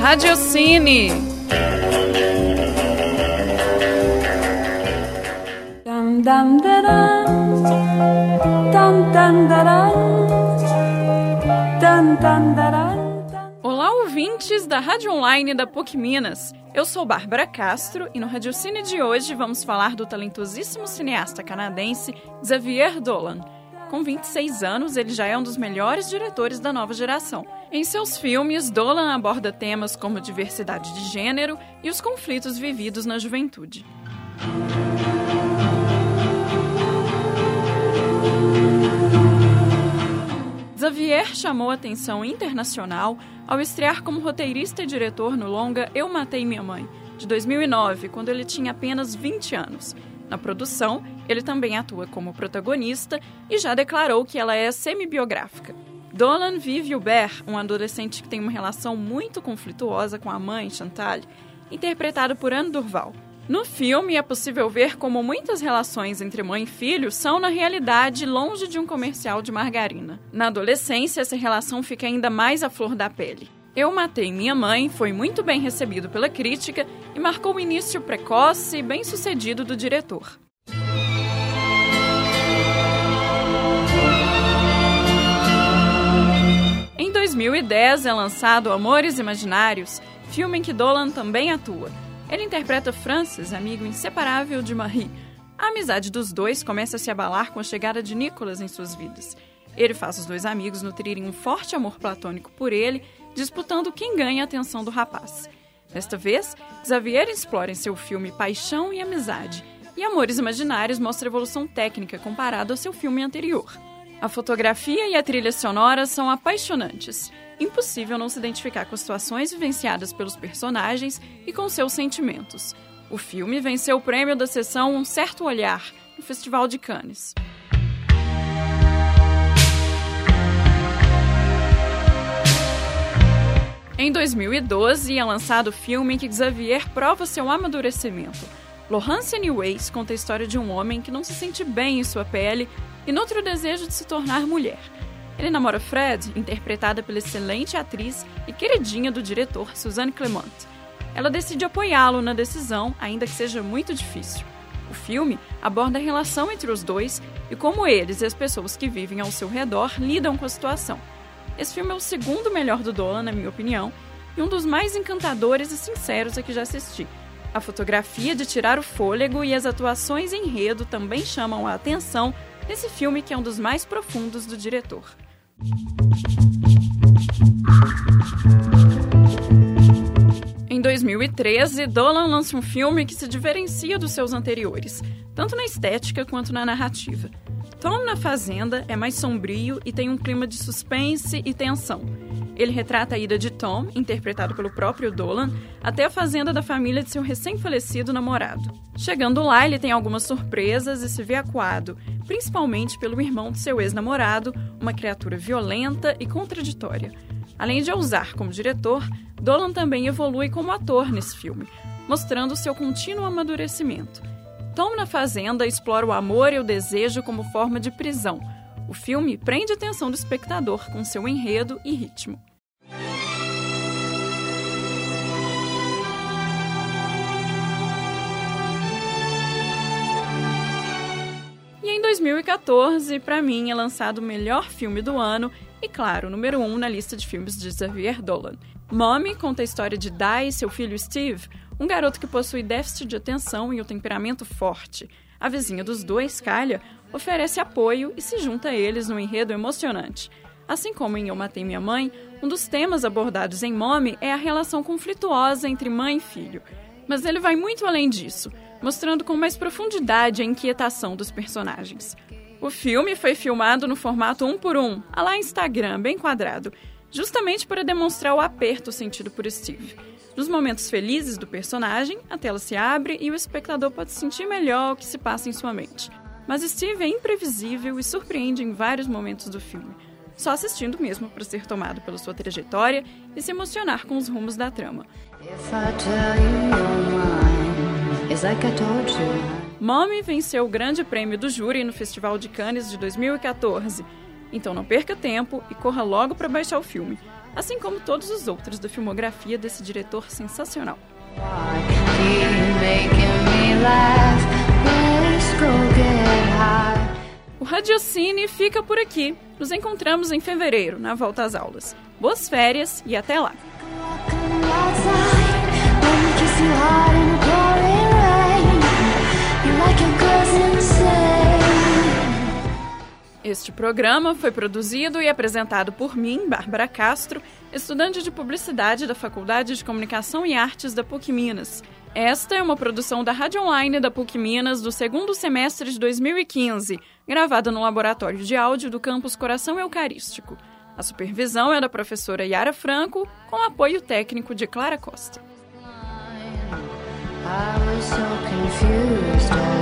Radiocine. Olá, ouvintes da Rádio Online da PUC Minas. Eu sou Bárbara Castro e no Radiocine de hoje vamos falar do talentosíssimo cineasta canadense Xavier Dolan. Com 26 anos, ele já é um dos melhores diretores da nova geração. Em seus filmes, Dolan aborda temas como diversidade de gênero e os conflitos vividos na juventude. Xavier chamou atenção internacional ao estrear como roteirista e diretor no longa Eu Matei Minha Mãe, de 2009, quando ele tinha apenas 20 anos. Na produção, ele também atua como protagonista e já declarou que ela é semi-biográfica. Dolan vive Hubert, um adolescente que tem uma relação muito conflituosa com a mãe, Chantal, interpretado por Anne Durval. No filme é possível ver como muitas relações entre mãe e filho são, na realidade, longe de um comercial de margarina. Na adolescência, essa relação fica ainda mais à flor da pele. Eu Matei Minha Mãe foi muito bem recebido pela crítica e marcou o início precoce e bem sucedido do diretor. 2010 é lançado Amores Imaginários, filme em que Dolan também atua. Ele interpreta Francis, amigo inseparável de Marie. A amizade dos dois começa a se abalar com a chegada de Nicholas em suas vidas. Ele faz os dois amigos nutrirem um forte amor platônico por ele, disputando quem ganha a atenção do rapaz. Desta vez, Xavier explora em seu filme Paixão e Amizade, e Amores Imaginários mostra evolução técnica comparado ao seu filme anterior. A fotografia e a trilha sonora são apaixonantes impossível não se identificar com as situações vivenciadas pelos personagens e com seus sentimentos. O filme venceu o prêmio da sessão Um Certo Olhar, no Festival de Cannes. Em 2012, é lançado o filme em que Xavier prova seu amadurecimento. Laurence Anyways conta a história de um homem que não se sente bem em sua pele e nutre o desejo de se tornar mulher. Ele namora Fred, interpretada pela excelente atriz e queridinha do diretor Suzanne Clement. Ela decide apoiá-lo na decisão, ainda que seja muito difícil. O filme aborda a relação entre os dois e como eles e as pessoas que vivem ao seu redor lidam com a situação. Esse filme é o segundo melhor do Dolan, na minha opinião, e um dos mais encantadores e sinceros a que já assisti. A fotografia de tirar o fôlego e as atuações em enredo também chamam a atenção nesse filme que é um dos mais profundos do diretor. Em 2013, Dolan lança um filme que se diferencia dos seus anteriores, tanto na estética quanto na narrativa. Tom na Fazenda é mais sombrio e tem um clima de suspense e tensão. Ele retrata a ida de Tom, interpretado pelo próprio Dolan, até a fazenda da família de seu recém-falecido namorado. Chegando lá, ele tem algumas surpresas e se vê acuado, principalmente pelo irmão de seu ex-namorado, uma criatura violenta e contraditória. Além de ousar como diretor, Dolan também evolui como ator nesse filme, mostrando seu contínuo amadurecimento. Tom na Fazenda explora o amor e o desejo como forma de prisão. O filme prende a atenção do espectador com seu enredo e ritmo. 2014, para mim, é lançado o melhor filme do ano e, claro, número um na lista de filmes de Xavier Dolan. Mommy conta a história de Dai e seu filho Steve, um garoto que possui déficit de atenção e um temperamento forte. A vizinha dos dois, Calha, oferece apoio e se junta a eles num enredo emocionante. Assim como em Eu Matei Minha Mãe, um dos temas abordados em Mommy é a relação conflituosa entre mãe e filho. Mas ele vai muito além disso mostrando com mais profundidade a inquietação dos personagens. O filme foi filmado no formato um por um, a lá Instagram, bem quadrado, justamente para demonstrar o aperto sentido por Steve. Nos momentos felizes do personagem, a tela se abre e o espectador pode sentir melhor o que se passa em sua mente. Mas Steve é imprevisível e surpreende em vários momentos do filme, só assistindo mesmo para ser tomado pela sua trajetória e se emocionar com os rumos da trama. Mommy venceu o grande prêmio do júri no Festival de Cannes de 2014. Então não perca tempo e corra logo para baixar o filme. assim como todos os outros da filmografia desse diretor sensacional. Radiocine fica por aqui. Nos encontramos em fevereiro, na volta às aulas. Boas férias e até lá! Este programa foi produzido e apresentado por mim, Bárbara Castro, estudante de publicidade da Faculdade de Comunicação e Artes da PUC Minas. Esta é uma produção da Rádio Online da PUC Minas do segundo semestre de 2015, gravada no Laboratório de Áudio do campus Coração Eucarístico. A supervisão é da professora Yara Franco, com apoio técnico de Clara Costa. I was so confused